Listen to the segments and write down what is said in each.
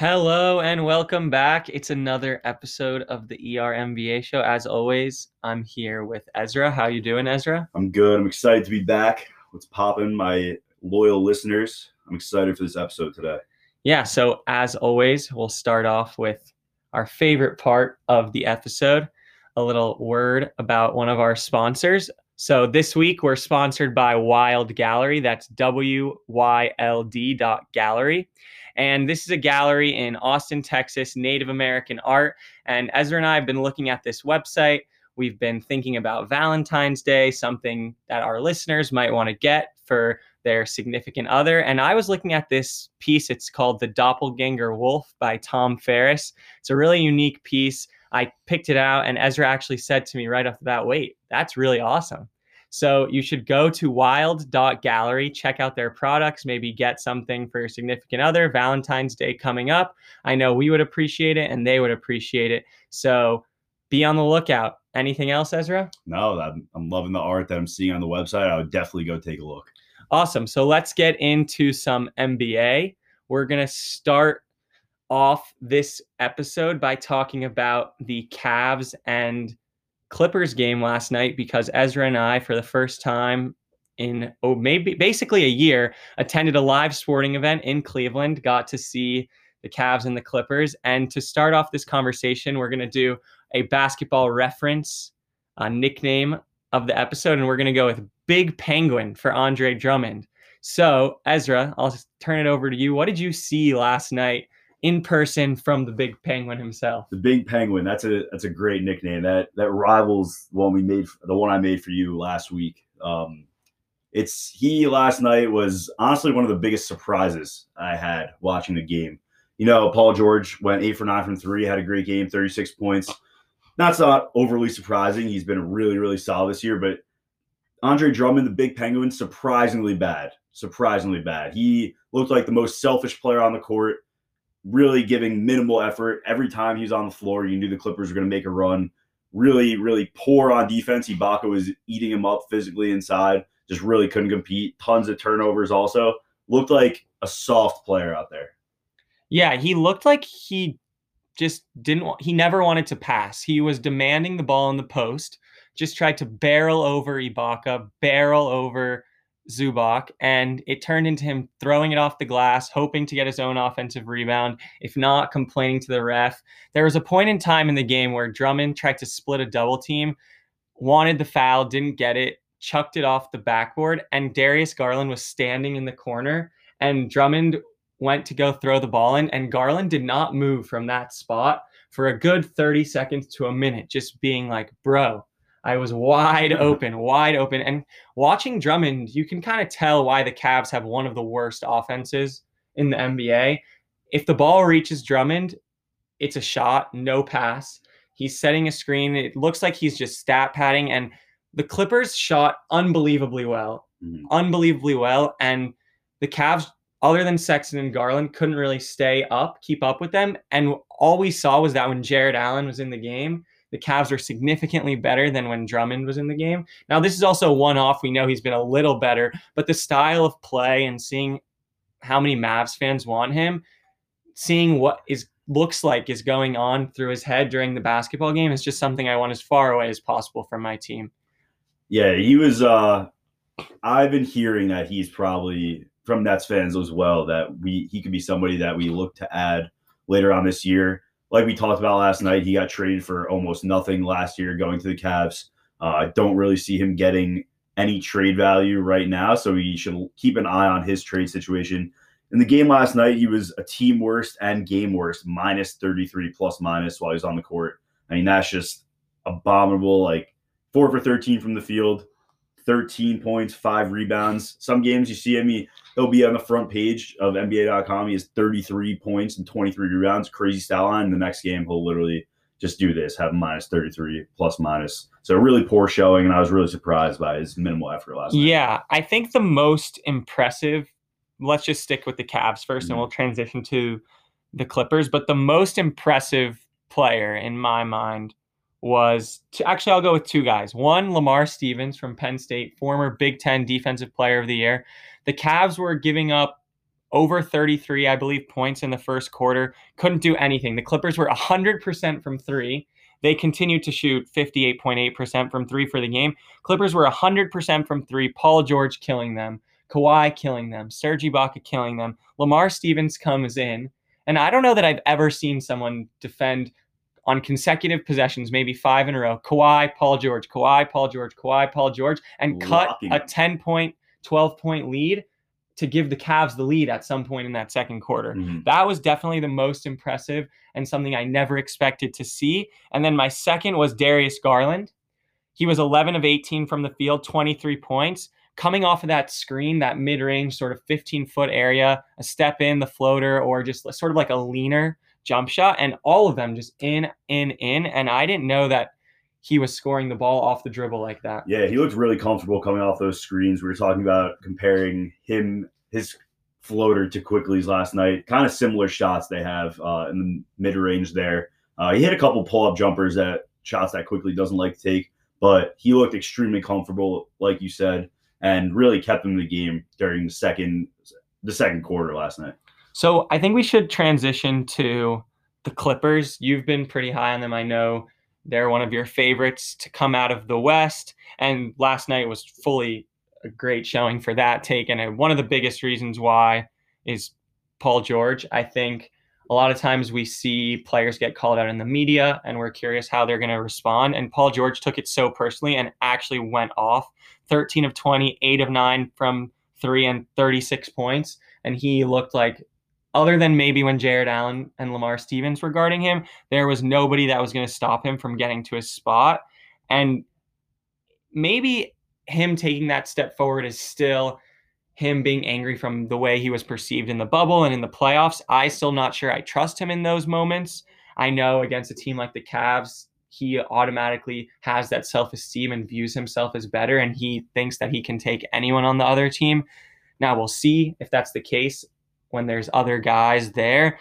Hello and welcome back. It's another episode of the ER NBA show. As always, I'm here with Ezra. How you doing, Ezra? I'm good. I'm excited to be back. What's popping, my loyal listeners? I'm excited for this episode today. Yeah, so as always, we'll start off with our favorite part of the episode, a little word about one of our sponsors. So this week we're sponsored by Wyld Gallery. That's W Y L D dot gallery. And this is a gallery in Austin, Texas, Native American art. And Ezra and I have been looking at this website. We've been thinking about Valentine's Day, something that our listeners might want to get for their significant other. And I was looking at this piece. It's called The Doppelganger Wolf by Tom Ferris. It's a really unique piece. I picked it out, and Ezra actually said to me right off the bat, wait, that's really awesome. So you should go to wyld.gallery, check out their products, maybe get something for your significant other. Valentine's Day coming up. I know we would appreciate it and they would appreciate it. So be on the lookout. Anything else, Ezra? No, I'm, I'm loving the art that I'm seeing on the website. I would definitely go take a look. Awesome. So let's get into some NBA. We're going to start off this episode by talking about the Cavs and Clippers game last night because Ezra and I, for the first time in oh maybe basically a year, attended a live sporting event in Cleveland. Got to see the Cavs and the Clippers. And to start off this conversation, we're going to do a basketball reference uh, nickname of the episode, and we're going to go with Big Penguin for Andre Drummond. So, Ezra, I'll turn it over to you. What did you see last night in person from the Big Penguin himself. The Big Penguin. That's a that's a great nickname. That that rivals one we made, the one I made for you last week. Um, it's he last night was honestly one of the biggest surprises I had watching the game. You know, Paul George went eight for nine from three, had a great game, 36 points. That's not overly surprising. He's been really, really solid this year, but Andre Drummond, the big penguin, surprisingly bad. Surprisingly bad. He looked like the most selfish player on the court really giving minimal effort. Every time he was on the floor, you knew the Clippers were going to make a run. Really, really poor on defense. Ibaka was eating him up physically inside. Just really couldn't compete. Tons of turnovers also. Looked like a soft player out there. Yeah, he looked like he just didn't want, he never wanted to pass. He was demanding the ball in the post, just tried to barrel over Ibaka, barrel over Zubac, and it turned into him throwing it off the glass, hoping to get his own offensive rebound, if not complaining to the ref. There was a point in time in the game where Drummond tried to split a double team, wanted the foul, didn't get it, chucked it off the backboard, and Darius Garland was standing in the corner, and Drummond went to go throw the ball in, and Garland did not move from that spot for a good 30 seconds to a minute, just being like, bro, I was wide open, wide open. And watching Drummond, you can kind of tell why the Cavs have one of the worst offenses in the NBA. If the ball reaches Drummond, it's a shot, no pass. He's setting a screen. It looks like he's just stat padding. And the Clippers shot unbelievably well, mm-hmm. unbelievably well. And the Cavs, other than Sexton and Garland, couldn't really stay up, keep up with them. And all we saw was that when Jarrett Allen was in the game, the Cavs are significantly better than when Drummond was in the game. Now, this is also one off. We know he's been a little better, but the style of play and seeing how many Mavs fans want him, seeing what is looks like is going on through his head during the basketball game is just something I want as far away as possible from my team. Yeah, he was uh I've been hearing that he's probably from Nets fans as well that we he could be somebody that we look to add later on this year like we talked about last night, he got traded for almost nothing last year going to the Cavs. Uh, I don't really see him getting any trade value right now, so we should keep an eye on his trade situation. In the game last night, he was a team worst and game worst, minus 33 plus minus while he was on the court. I mean, that's just abominable. Like four for 13 from the field, 13 points, five rebounds. Some games you see him, he, he'll be on the front page of NBA.com. He has 33 points and 23 rebounds, crazy style line. The next game, he'll literally just do this, have minus 33 plus minus. So really poor showing, and I was really surprised by his minimal effort last night. Yeah, I think the most impressive. Let's just stick with the Cavs 1st mm-hmm. and we'll transition to the Clippers. But the most impressive player in my mind was actually I'll go with two guys. One, Lamar Stevens from Penn State, former Big Ten Defensive Player of the Year. The Cavs were giving up over 33, I believe, points in the first quarter. Couldn't do anything. The Clippers were 100% from three. They continued to shoot 58.8% from three for the game. Clippers were 100% from three. Paul George killing them. Kawhi killing them. Serge Ibaka killing them. Lamar Stevens comes in. And I don't know that I've ever seen someone defend on consecutive possessions, maybe five in a row. Kawhi, Paul George, Kawhi, Paul George, Kawhi, Paul George, and cut a 10 point, 12 point lead to give the Cavs the lead at some point in that second quarter. Mhm. That was definitely the most impressive and something I never expected to see. And then my second was Darius Garland. He was 11 of 18 from the field, 23 points. Coming off of that screen, that mid range sort of 15 foot area, a step in, the floater, or just sort of like a leaner jump shot, and all of them just in, in, in. And I didn't know that he was scoring the ball off the dribble like that. Yeah, he looked really comfortable coming off those screens. We were talking about comparing him, his floater to Quickley's last night. Kind of similar shots they have uh, in the mid range there. Uh, he hit a couple pull up jumpers that shots that Quickly doesn't like to take, but he looked extremely comfortable, like you said, and really kept him in the game during the second the second quarter last night. So I think we should transition to the Clippers. You've been pretty high on them. I know they're one of your favorites to come out of the West. And last night was fully a great showing for that take. And uh, one of the biggest reasons why is Paul George. I think a lot of times we see players get called out in the media and we're curious how they're going to respond. And Paul George took it so personally and actually went off 13 of 20, 8 of 9 from three, and 36 points. And he looked like other than maybe when Jarrett Allen and Lamar Stevens were guarding him, there was nobody that was going to stop him from getting to his spot. And maybe him taking that step forward is still him being angry from the way he was perceived in the bubble and in the playoffs. I still not sure I trust him in those moments. I know against a team like the Cavs, he automatically has that self-esteem and views himself as better and he thinks that he can take anyone on the other team. Now we'll see if that's the case when there's other guys there.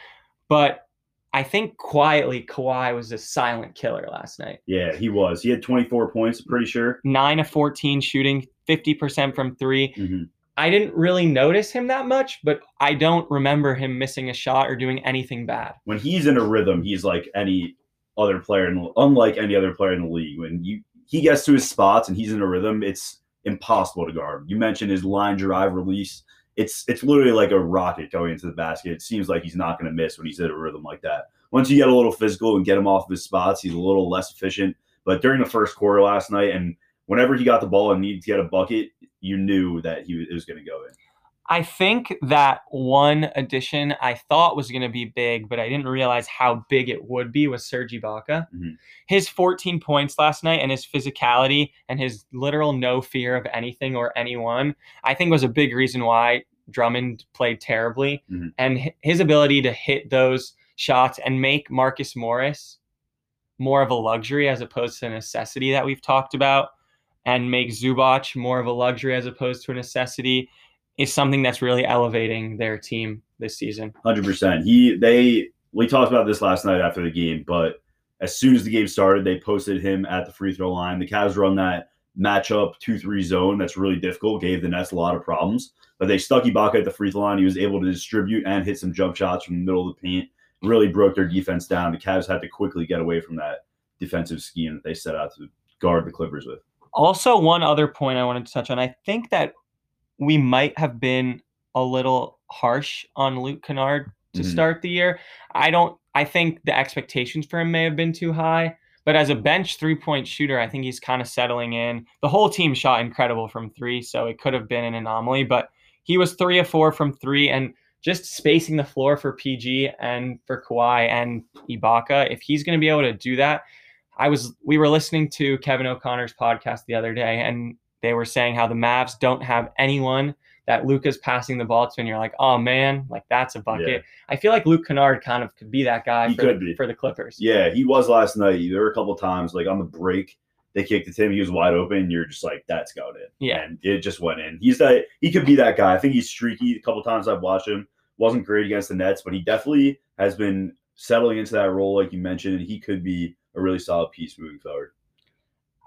But I think quietly Kawhi was a silent killer last night. Yeah, he was. He had 24 points, pretty sure. Nine of 14 shooting, 50% from 3 Mhm. I didn't really notice him that much, but I don't remember him missing a shot or doing anything bad. When he's in a rhythm, he's like any other player, in the, unlike any other player in the league. When you he gets to his spots and he's in a rhythm, it's impossible to guard. You mentioned his line drive release. It's it's literally like a rocket going into the basket. It seems like he's not going to miss when he's in a rhythm like that. Once you get a little physical and get him off of his spots, he's a little less efficient. But during the first quarter last night, and whenever he got the ball and needed to get a bucket, you knew that he was going to go in. I think that one addition I thought was going to be big, but I didn't realize how big it would be was Serge Ibaka. Mhm. His 14 points last night and his physicality and his literal no fear of anything or anyone, I think was a big reason why Drummond played terribly. Mhm. And his ability to hit those shots and make Marcus Morris more of a luxury as opposed to a necessity that we've talked about, and make Zubac more of a luxury as opposed to a necessity is something that's really elevating their team this season. Hundred percent. He they we talked about this last night after the game, but as soon as the game started, they posted him at the free throw line. The Cavs run that matchup two three zone that's really difficult, gave the Nets a lot of problems. But they stuck Ibaka at the free throw line. He was able to distribute and hit some jump shots from the middle of the paint. Really broke their defense down. The Cavs had to quickly get away from that defensive scheme that they set out to guard the Clippers with. Also, one other point I wanted to touch on. I think that we might have been a little harsh on Luke Kennard to Mhm. start the year. I don't I think the expectations for him may have been too high, but as a bench three-point shooter, I think he's kind of settling in. The whole team shot incredible from 3, so it could have been an anomaly, but he was 3 of 4 from 3 and just spacing the floor for PG and for Kawhi and Ibaka. If he's going to be able to do that, I was we were listening to Kevin O'Connor's podcast the other day, and they were saying how the Mavs don't have anyone that Luka's passing the ball to, and you're like, oh man, like that's a bucket. Yeah. I feel like Luke Kennard kind of could be that guy for, the, for the Clippers. Yeah, he was last night. There were a couple times, like on the break, they kicked it to him. He was wide open. And you're just like, that's got it. Yeah. and it just went in. He's that. He could be that guy. I think he's streaky. A couple times I've watched him. Wasn't great against the Nets, but he definitely has been settling into that role, like you mentioned. And he could be a really solid piece moving forward.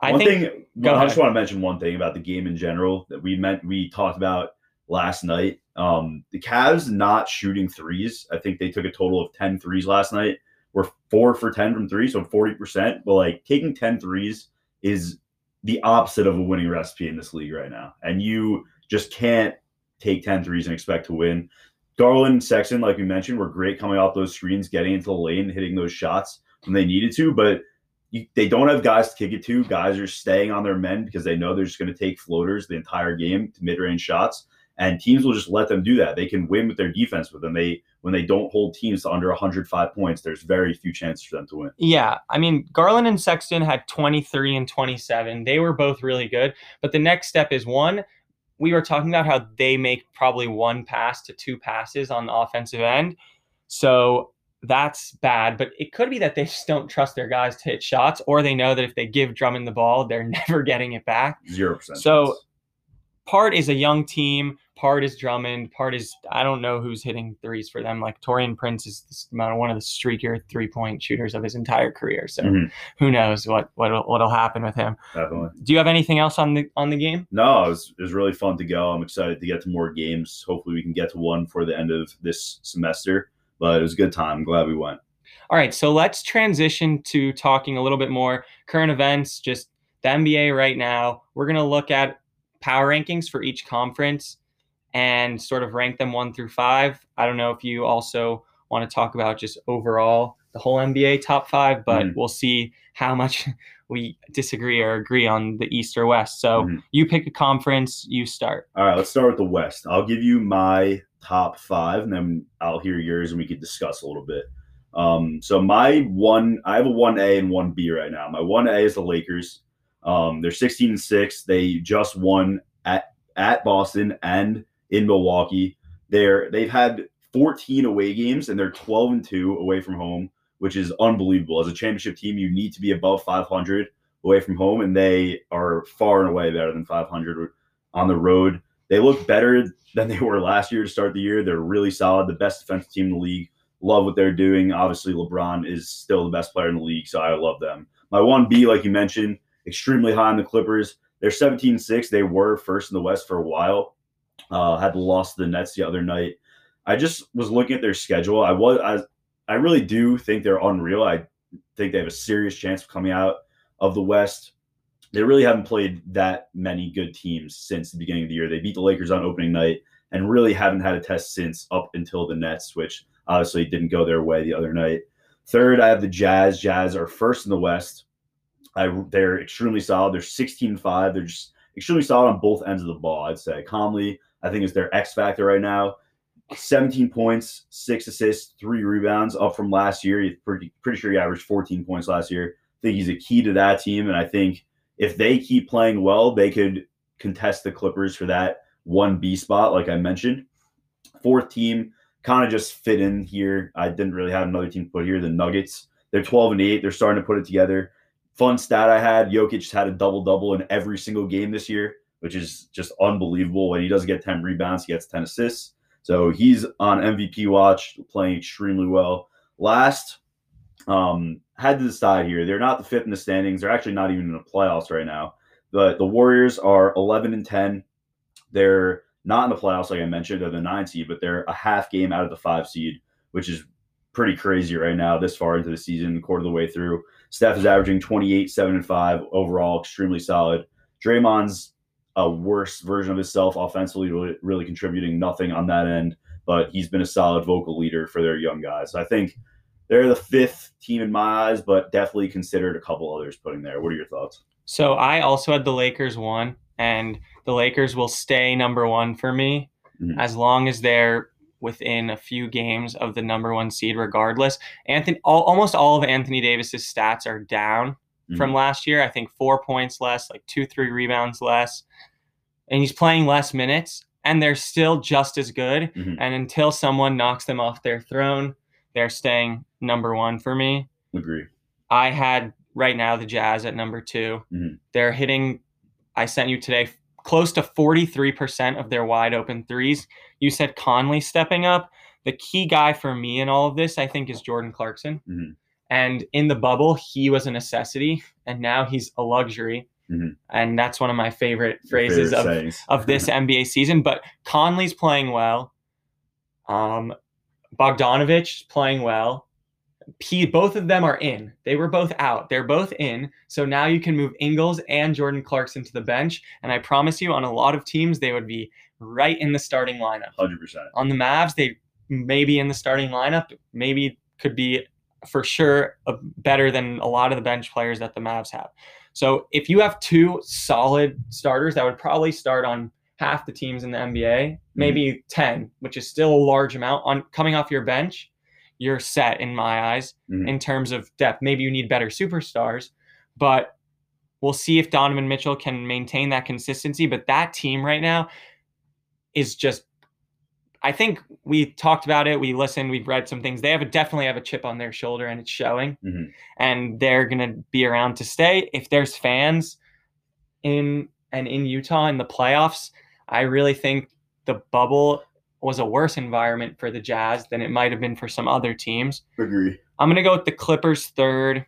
I one think thing I ahead. just want to mention one thing about the game in general that we meant we talked about last night. Um, the Cavs not shooting threes. I think they took a total of 10 threes last night. We're four for 10 from three, so 40%. But like taking 10 threes is the opposite of a winning recipe in this league right now. And you just can't take 10 threes and expect to win. Garland and Sexton, like we mentioned, were great coming off those screens, getting into the lane, hitting those shots when they needed to. But you, they don't have guys to kick it to. Guys are staying on their men because they know they're just going to take floaters the entire game to mid range shots and teams will just let them do that. They can win with their defense with them. They when they don't hold teams to under 105 points, there's very few chances for them to win. Yeah, I mean Garland and Sexton had 23 and 27. They were both really good, but the next step is one. We were talking about how they make probably one pass to two passes on the offensive end, so that's bad. But it could be that they just don't trust their guys to hit shots, or they know that if they give Drummond the ball, they're never getting it back. Zero percent. So part is a young team, part is Drummond, part is I don't know who's hitting threes for them. Like Taurean Prince is one of the streakier three point shooters of his entire career. So mm-hmm. who knows what what what'll happen with him? Definitely. Do you have anything else on the on the game? No, it was, it was really fun to go. I'm excited to get to more games. Hopefully, we can get to one for the end of this semester. But it was a good time. I'm glad we went. All right, so let's transition to talking a little bit more current events, just the NBA right now. We're going to look at power rankings for each conference and sort of rank them one through five. I don't know if you also want to talk about just overall the whole NBA top five, but mm-hmm. we'll see how much we disagree or agree on the East or West. So mm-hmm. you pick a conference, you start. All right, let's start with the West. I'll give you my top five, and then I'll hear yours, and we can discuss a little bit. Um, so my one, I have a one A and one B right now. My one A is the Lakers. Um, they're 16 and 6. They just won at at Boston and in Milwaukee. They're they've had 14 away games and they're 12 and 2 away from home, which is unbelievable. As a championship team, you need to be above 500 away from home, and they are far and away better than 500 on the road. They look better than they were last year to start the year. They're really solid, the best defensive team in the league. Love what they're doing. Obviously, LeBron is still the best player in the league, so I love them. My 1B, like you mentioned, extremely high on the Clippers. They're 17 6. They were first in the West for a while. Uh, had lost the Nets the other night. I just was looking at their schedule. I was I, I really do think they're unreal. I think they have a serious chance of coming out of the West. They really haven't played that many good teams since the beginning of the year. They beat the Lakers on opening night and really haven't had a test since up until the Nets, which obviously didn't go their way the other night. Third, I have the Jazz. Jazz are first in the West. I, they're extremely solid. They're 16-5. They're just extremely solid on both ends of the ball. I'd say Conley, I think, is their X factor right now. 17 points, six assists, three rebounds, up from last year. He's pretty pretty sure he averaged 14 points last year. I think he's a key to that team, and I think if they keep playing well, they could contest the Clippers for that one B spot, like I mentioned. Fourth team kind of just fit in here. I didn't really have another team put here. The Nuggets, they're 12 and 8. They're starting to put it together. Fun stat I had: Jokic had a double double in every single game this year, which is just unbelievable. When he doesn't get ten rebounds, he gets ten assists. So he's on MVP watch, playing extremely well. Last, um, had to decide here. They're not the fifth in the standings. They're actually not even in the playoffs right now. But the Warriors are 11 and 10. They're not in the playoffs, like I mentioned. They're the nine seed, but they're a half game out of the five seed, which is pretty crazy right now, this far into the season, quarter of the way through. Steph is averaging 28, 7, and 5 overall, extremely solid. Draymond's a worse version of himself offensively, really, really contributing nothing on that end, but he's been a solid vocal leader for their young guys. So I think they're the fifth team in my eyes, but definitely considered a couple others putting there. What are your thoughts? So I also had the Lakers one, and the Lakers will stay number one for me mm-hmm. as long as they're within a few games of the number one seed, regardless. Anthony, all, almost all of Anthony Davis's stats are down mm-hmm. from last year. I think four points less, like two, three rebounds less, and he's playing less minutes, and they're still just as good. Mm-hmm. And until someone knocks them off their throne, they're staying number one for me. Agree. I had right now the Jazz at number 2 they mm-hmm. They're hitting. I sent you today close to 43% of their wide open threes. You said Conley stepping up. The key guy for me in all of this, I think, is Jordan Clarkson. Mm-hmm. And in the bubble, he was a necessity, and now he's a luxury. Mhm. and that's one of my favorite phrases favorite of sayings. of this NBA season. But Conley's playing well. Um, Bogdanovich playing well. P, both of them are in. They were both out. They're both in. So now you can move Ingles and Jordan Clarkson to the bench. And I promise you, on a lot of teams, they would be right in the starting lineup. Hundred percent. On the Mavs, they may be in the starting lineup. Maybe could be for sure a, better than a lot of the bench players that the Mavs have. So if you have two solid starters that would probably start on half the teams in the NBA, maybe 10, which is still a large amount on coming off your bench, you're set in my eyes Mhm. in terms of depth. Maybe you need better superstars, but we'll see if Donovan Mitchell can maintain that consistency, but that team right now is just I think we talked about it. We listened. We've read some things. They have a, definitely have a chip on their shoulder, and it's showing. Mhm. And they're gonna be around to stay. If there's fans in and in Utah in the playoffs, I really think the bubble was a worse environment for the Jazz than it might have been for some other teams. Agree. I'm gonna go with the Clippers third.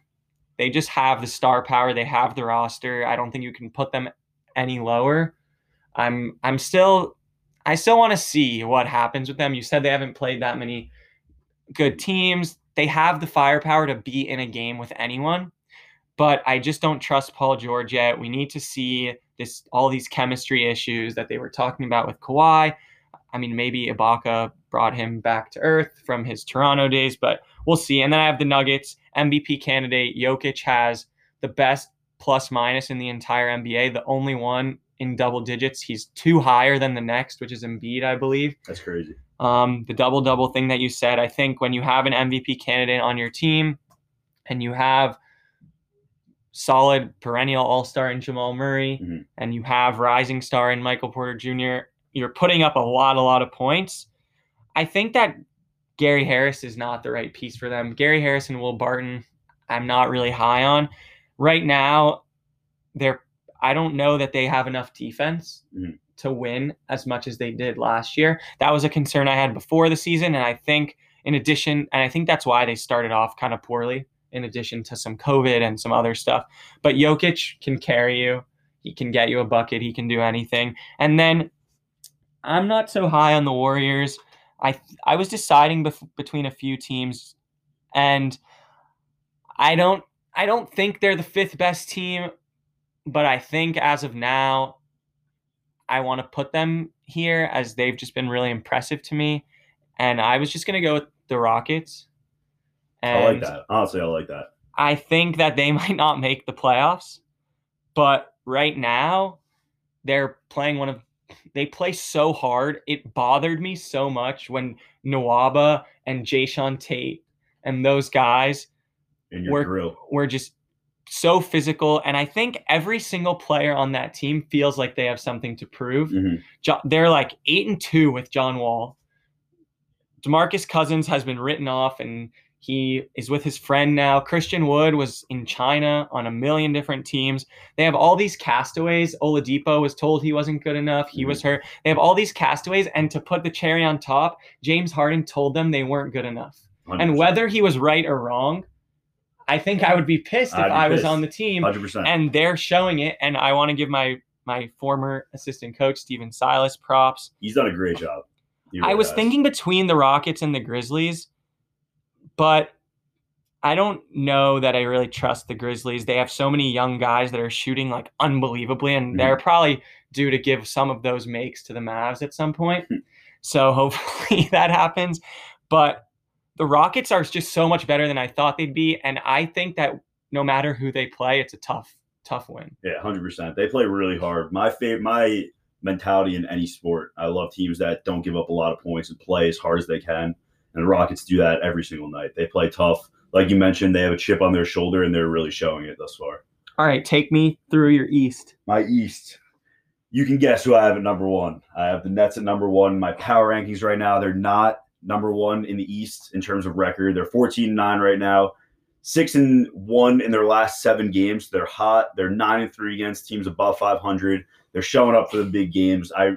They just have the star power. They have the roster. I don't think you can put them any lower. I'm I'm still I still want to see what happens with them. You said they haven't played that many good teams. They have the firepower to be in a game with anyone, but I just don't trust Paul George yet. We need to see this all these chemistry issues that they were talking about with Kawhi. I mean, maybe Ibaka brought him back to earth from his Toronto days, but we'll see. And then I have the Nuggets MVP candidate. Jokic has the best plus minus in the entire NBA, the only one in double digits. He's two higher than the next, which is Embiid, I believe. That's crazy. Um, the double double thing that you said, I think when you have an MVP candidate on your team and you have solid perennial all star in Jamal Murray Mhm. and you have rising star in Michael Porter Jr., you're putting up a lot, a lot of points. I think that Gary Harris is not the right piece for them. Gary Harris and Will Barton, I'm not really high on. Right now, they're I don't know that they have enough defense Mhm. to win as much as they did last year. That was a concern I had before the season. And I think in addition, and I think that's why they started off kind of poorly, in addition to some COVID and some other stuff. But Jokic can carry you. He can get you a bucket. He can do anything. And then I'm not so high on the Warriors. I I was deciding bef- between a few teams, and I don't I don't think they're the fifth best team, but I think as of now, I want to put them here as they've just been really impressive to me. And I was just gonna go with the Rockets. And I like that. Honestly, I like that. I think that they might not make the playoffs, but right now they're playing one of they play so hard. It bothered me so much when Nwaba and Jae'Sean Tate and those guys your Work- were just so physical. And I think every single player on that team feels like they have something to prove. Mhm. Jo- they're like eight and two with John Wall. Demarcus Cousins has been written off and he is with his friend now. Christian Wood was in China on a million different teams. They have all these castaways. Oladipo was told he wasn't good enough. He was hurt. They have all these castaways. And to put the cherry on top, James Harden told them they weren't good enough. And 100%. whether he was right or wrong, I think I would be pissed if be I was pissed. on the team 100%. and they're showing it. And I want to give my my former assistant coach Stephen Silas props. He's done a great job. He I was has. thinking between the Rockets and the Grizzlies, but I don't know that I really trust the Grizzlies. They have so many young guys that are shooting like unbelievably, and Mhm. they're probably due to give some of those makes to the Mavs at some point. so hopefully that happens. But the Rockets are just so much better than I thought they'd be, and I think that no matter who they play, it's a tough, tough win. Yeah, hundred percent. They play really hard. My favorite, my mentality in any sport. I love teams that don't give up a lot of points and play as hard as they can. And the Rockets do that every single night. They play tough. Like you mentioned, they have a chip on their shoulder, and they're really showing it thus far. All right, take me through your East. My East. You can guess who I have at number one. I have the Nets at number one. My power rankings right now, they're not number one in the East in terms of record. They're 14 9 right now. Six and one in their last seven games. They're hot. They're nine and three against teams above 500. They're showing up for the big games. I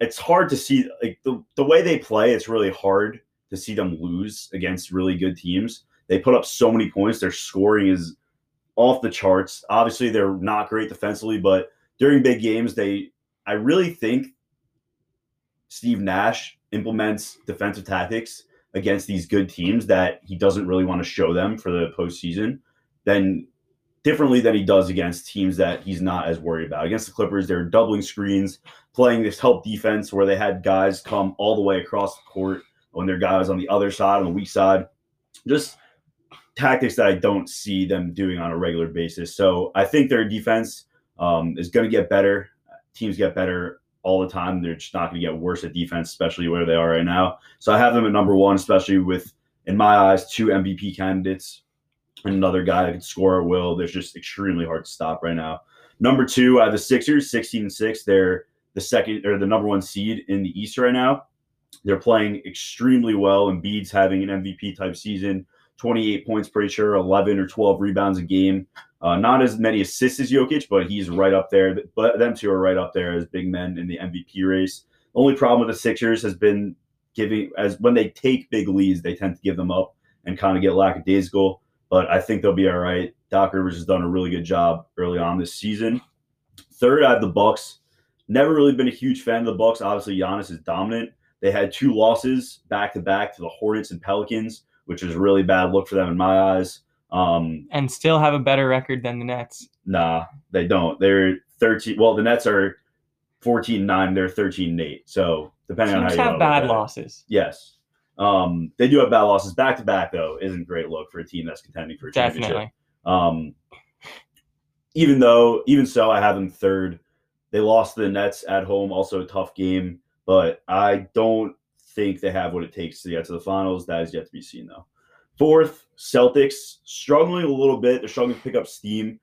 it's hard to see like the, the way they play, it's really hard to see them lose against really good teams. They put up so many points. Their scoring is off the charts. Obviously, they're not great defensively, but during big games, they I really think Steve Nash implements defensive tactics against these good teams that he doesn't really want to show them for the postseason. Then differently than he does against teams that he's not as worried about. Against the Clippers, they're doubling screens, playing this help defense where they had guys come all the way across the court when their guys on the other side, on the weak side. Just tactics that I don't see them doing on a regular basis. So I think their defense um, is going to get better. Teams get better all the time. They're just not going to get worse at defense, especially where they are right now. So I have them at number one, especially with, in my eyes, two MVP candidates and another guy that can score at will. They're just extremely hard to stop right now. Number two, I have the Sixers, 16 and 6. They're the second or the number one seed in the East right now. They're playing extremely well. Embiid's having an MVP type season. 28 points pretty sure, 11 or 12 rebounds a game. Uh, not as many assists as Jokic, but he's right up there. But them two are right up there as big men in the MVP race. only problem with the Sixers has been giving as when they take big leads, they tend to give them up and kind of get lackadaisical. But I think they'll be all right. Doc Rivers has done a really good job early on this season. Third, I have the Bucks. Never really been a huge fan of the Bucks. Obviously, Giannis is dominant. They had two losses back to back to the Hornets and Pelicans which is a really bad look for them in my eyes. Um, and still have a better record than the Nets. Nah, they don't. They're 13. Well, the Nets are 14 9. They're 13 8. So depending Teams on how you have bad losses. Yes. Um, they do have bad losses. Back to back, though, isn't a great look for a team that's contending for a championship. Definitely. Um, even though, even so, I have them third. They lost to the Nets at home, also a tough game, but I don't think they have what it takes to get to the finals. That is yet to be seen, though. Fourth, Celtics struggling a little bit. They're struggling to pick up steam.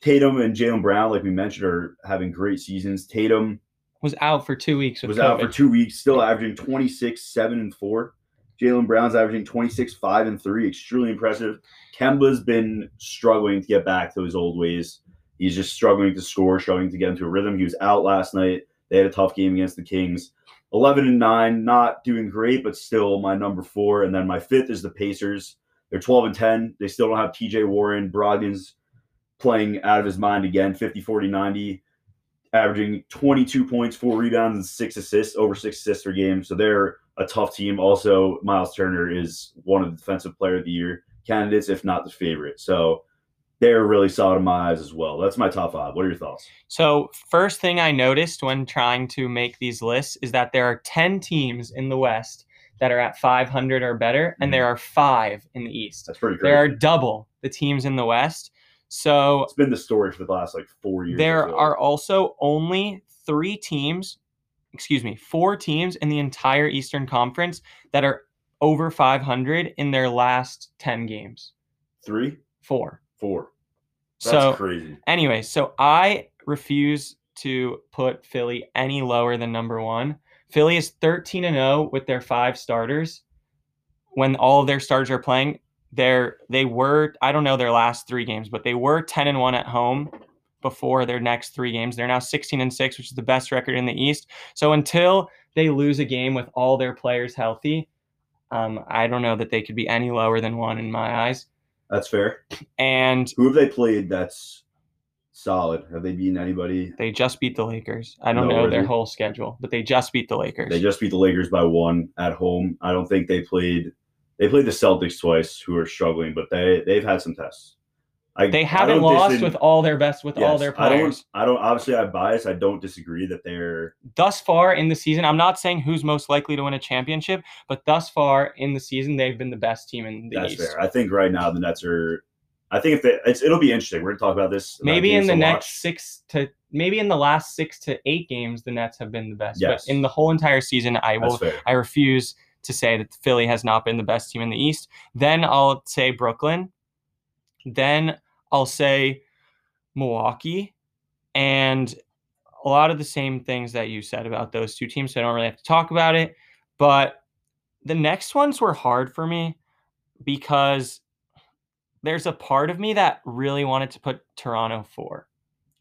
Tatum and Jaylen Brown, like we mentioned, are having great seasons. Tatum was out for two weeks. was COVID. out for two weeks, still averaging 26, 7, and 4. Jaylen Brown's averaging 26, 5, and 3. Extremely impressive. Kemba's been struggling to get back to his old ways. He's just struggling to score, struggling to get into a rhythm. He was out last night. They had a tough game against the Kings. 11 and 9, not doing great, but still my number four. And then my fifth is the Pacers. They're 12 and 10. They still don't have TJ Warren. Brogdon's playing out of his mind again, 50, 40, 90, averaging 22 points, four rebounds, and six assists, over six assists per game. So they're a tough team. Also, Miles Turner is one of the defensive player of the year candidates, if not the favorite. So they're really solid in my eyes as well. That's my top five. What are your thoughts? So, first thing I noticed when trying to make these lists is that there are 10 teams in the West that are at 500 or better, and mm-hmm. there are five in the East. That's pretty crazy. There are double the teams in the West. So, it's been the story for the last like four years. there so. are also only three teams, excuse me, four teams in the entire Eastern Conference that are over 500 in their last 10 games. three, Four. four. That's so, crazy. Anyway, so I refuse to put Philly any lower than number one. Philly is 13 and 0 with their five starters. When all of their starters are playing, they're they were I don't know their last three games, but they were 10 and 1 at home before their next three games. They're now 16 and 6, which is the best record in the East. So until they lose a game with all their players healthy, um, I don't know that they could be any lower than one in my eyes. That's fair. And Who have they played that's solid? Have they beaten anybody? They just beat the Lakers. I don't No, know their they? whole schedule, but they just beat the Lakers. They just beat the Lakers by one at home. I don't think they played. They played the Celtics twice, who are struggling, but they they've had some tests. I, they haven't lost dis- with all their best with all yes, their I don't. players. I don't. Obviously, I bias. I don't disagree that they're. Thus far in the season, I'm not saying who's most likely to win a championship, but thus far in the season, they've been the best team in the That's East. fair. I think right now the Nets are. I think if they, it'll be interesting. We're gonna talk about this. about Maybe in the next watch. six to maybe in the last six to eight games, the Nets have been the best. Yes. But in the whole entire season, I will. I refuse to say that Philly has not been the best team in the East. Then I'll say Brooklyn. Then I'll say Milwaukee. And a lot of the same things that you said about those two teams. So I don't really have to talk about it. But the next ones were hard for me because there's a part of me that really wanted to put Toronto four.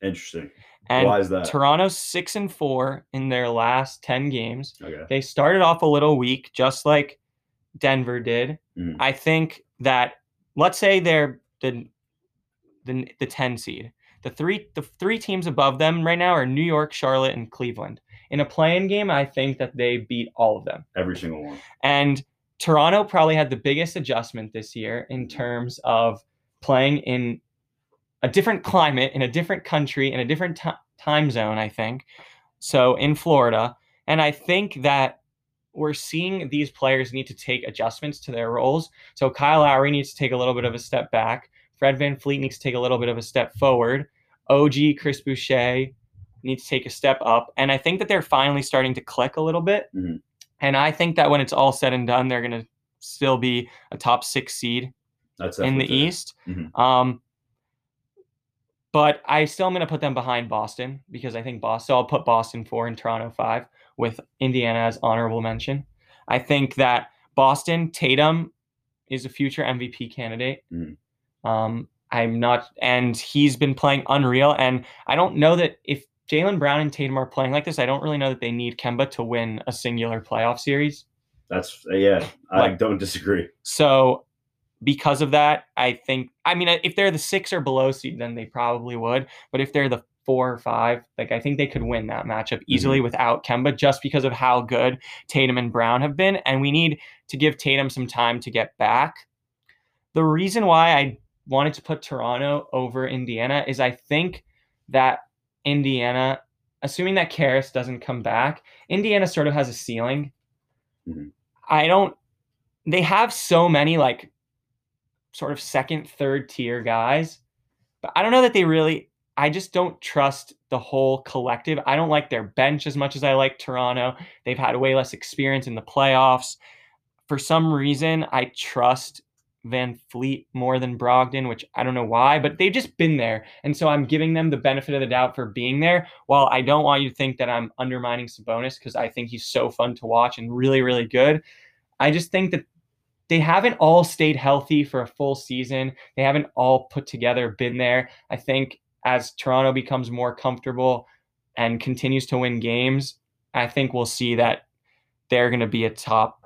Interesting. And Why is that? Toronto six and four in their last 10 games. okay. They started off a little weak, just like Denver did. Mhm. I think that let's say they're the the the 10 seed. The three the three teams above them right now are New York, Charlotte, and Cleveland. In a play-in game, I think that they beat all of them. Every single one. And Toronto probably had the biggest adjustment this year in terms of playing in a different climate, in a different country, in a different ti time zone, I think. So in Florida. And I think that we're seeing these players need to take adjustments to their roles. So Kyle Lowry needs to take a little bit of a step back. Fred VanVleet needs to take a little bit of a step forward. OG Chris Boucher needs to take a step up. And I think that they're finally starting to click a little bit. Mhm. And I think that when it's all said and done, they're going to still be a top six seed That's in the fair. East. Mhm. Um, but I still am going to put them behind Boston because I think Boston. So I'll put Boston four and Toronto five with Indiana as honorable mention. I think that Boston Tatum is a future MVP candidate. Mhm. Um, I'm not, and he's been playing unreal. And I don't know that if Jaylen Brown and Tatum are playing like this, I don't really know that they need Kemba to win a singular playoff series. That's uh, yeah. I Like- don't disagree. So because of that, I think I mean if they're the six or below seed, then they probably would. But if they're the four or five, like I think they could win that matchup mm-hmm. easily without Kemba just because of how good Tatum and Brown have been. And we need to give Tatum some time to get back. The reason why I wanted to put Toronto over Indiana is I think that Indiana, assuming that Caris doesn't come back, Indiana sort of has a ceiling. Mhm. I don't they have so many like sort of second, third tier guys, but I don't know that they really. I just don't trust the whole collective. I don't like their bench as much as I like Toronto. They've had way less experience in the playoffs. For some reason, I trust Van Fleet more than Brogdon, which I don't know why, but they've just been there. And so I'm giving them the benefit of the doubt for being there. While I don't want you to think that I'm undermining Sabonis because I think he's so fun to watch and really, really good. I just think that they haven't all stayed healthy for a full season. They haven't all put together, been there. I think as Toronto becomes more comfortable and continues to win games, I think we'll see that they're going to be a top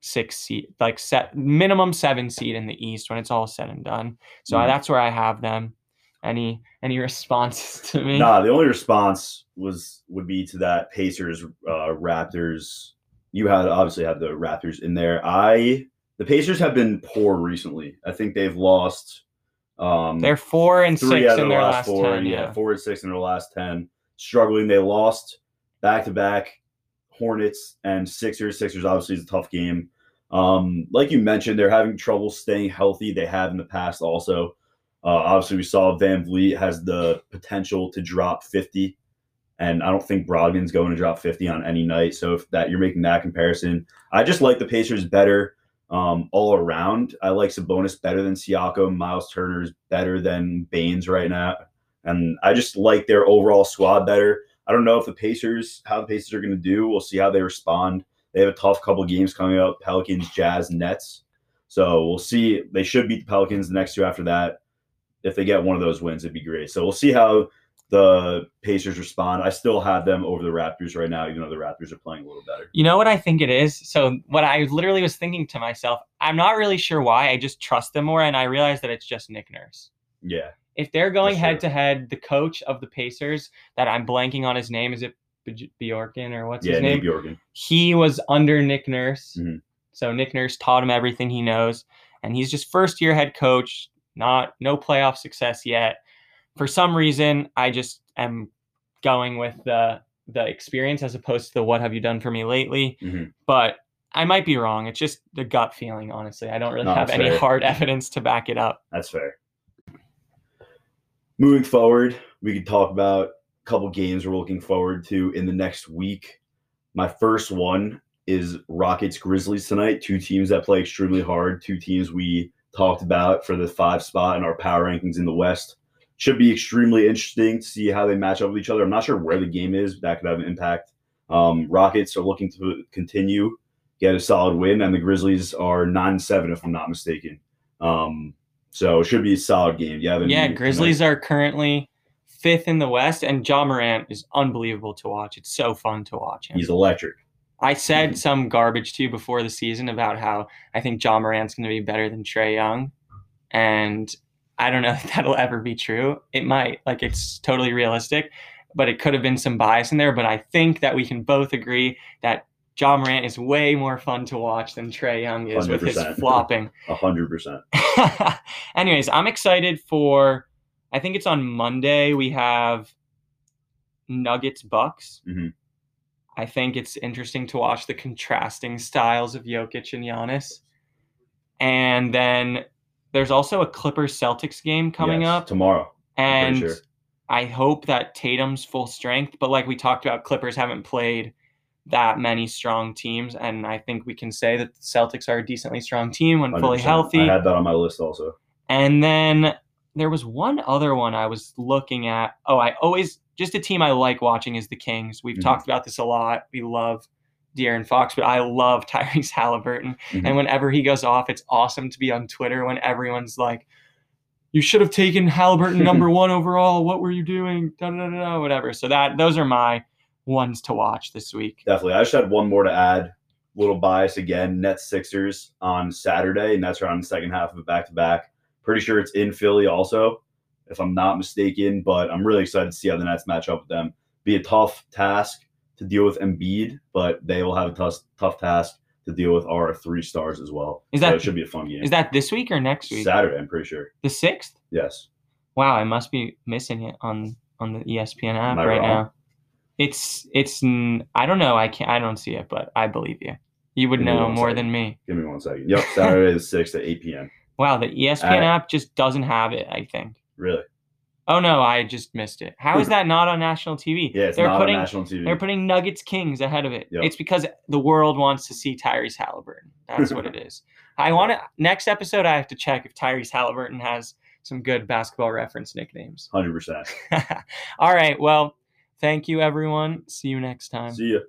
six seed, like set minimum seven seed in the East when it's all said and done. So Mhm. that's where I have them. Any any responses to me? Nah, the only response was would be to that Pacers uh, Raptors. You had obviously have the Raptors in there. I the Pacers have been poor recently. I think they've lost. Um, They're four and six in the their last last four. ten. yeah, Yeah. four and six in their last ten. Struggling. They lost back to back Hornets and Sixers. Sixers obviously is a tough game. Um, like you mentioned, they're having trouble staying healthy. They have in the past also. Uh, obviously, we saw VanVleet has the potential to drop 50, and I don't think Brogdon's going to drop 50 on any night. So if that you're making that comparison, I just like the Pacers better um, all around. I like Sabonis better than Siakam. Miles Turner's better than Baynes right now, and I just like their overall squad better. I don't know if the Pacers how the Pacers are going to do. We'll see how they respond. They have a tough couple games coming up: Pelicans, Jazz, Nets. So we'll see. They should beat the Pelicans the next two after that. If they get one of those wins, it'd be great. So we'll see how the Pacers respond. I still have them over the Raptors right now, even though the Raptors are playing a little better. You know what I think it is? So what I literally was thinking to myself, I'm not really sure why. I just trust them more, and I realized that it's just Nick Nurse. Yeah, If they're going head to head, the coach of the Pacers, that I'm blanking on his name, is it Bj- Bjorkgren or what's yeah, his name? Bjorkgren. He was under Nick Nurse, Mhm. so Nick Nurse taught him everything he knows, and he's just first year head coach. Not no playoff success yet. For some reason, I just am going with the the experience as opposed to the what have you done for me lately Mhm. but I might be wrong. It's just the gut feeling, honestly. I don't really No, have any fair. hard evidence to back it up. That's fair. Moving forward, we could talk about a couple games we're looking forward to in the next week. My first one is Rockets Grizzlies tonight. Two teams that play extremely hard. Two teams we talked about for the five spot in our power rankings in the West. Should be extremely interesting to see how they match up with each other. I'm not sure where the game is. That could have an impact. Um, Rockets are looking to continue, get a solid win, and the Grizzlies are nine seven, if I'm not mistaken. Um, so it should be a solid game. You have any Yeah, tonight? Grizzlies are currently fifth in the West, and Ja Morant is unbelievable to watch. It's so fun to watch him. He's electric. I said some garbage to you before the season about how I think Ja Morant's going to be better than Trae Young, and I don't know if that'll ever be true. It might, like it's totally realistic, but it could have been some bias in there. But I think that we can both agree that Ja Morant is way more fun to watch than Trae Young is with his flopping. A hundred percent. Anyways, I'm excited for. I think it's on Monday. We have Nuggets Bucks. Mhm. I think it's interesting to watch the contrasting styles of Jokic and Giannis. And then there's also a Clippers Celtics game coming Yes, up. tomorrow. And sure. I hope that Tatum's full strength. But like we talked about, Clippers haven't played that many strong teams. And I think we can say that the Celtics are a decently strong team when fully 100%. healthy. I had that on my list also. And then there was one other one I was looking at. Oh, I always just a team I like watching is the Kings. We've Mhm. talked about this a lot. We love De'Aaron Fox, but I love Tyrese Halliburton. Mhm. And whenever he goes off, it's awesome to be on Twitter when everyone's like, "You should have taken Halliburton number one overall. What were you doing?" Da, da, da, da, whatever. So that those are my ones to watch this week. Definitely. I just had one more to add. Little bias again. Nets Sixers on Saturday, and that's around the second half of a back to back. Pretty sure it's in Philly also, if I'm not mistaken. But I'm really excited to see how the Nets match up with them. Be a tough task to deal with Embiid, but they will have a tough tough task to deal with our three stars as well. Is so that- it should be a fun game. Is that this week or next week? Saturday? I'm pretty sure. The sixth. Yes. Wow, I must be missing it on on the ESPN app right wrong? now. It's it's I don't know. I can't. I don't see it, but I believe you. You would know more second. than me. Give me one second. Yep, Saturday the sixth at eight p.m. Wow, the ESPN app just doesn't have it. I think. Really? Oh no, I just missed it. How is hmm. that not on national TV? Yeah, it's they're not putting on national TV. they're putting Nuggets Kings ahead of it. Yep. It's because the world wants to see Tyrese Halliburton. That's what it is. I want to next episode. I have to check if Tyrese Halliburton has some good basketball reference nicknames. Hundred percent. All right. Well, thank you, everyone. See you next time. See ya.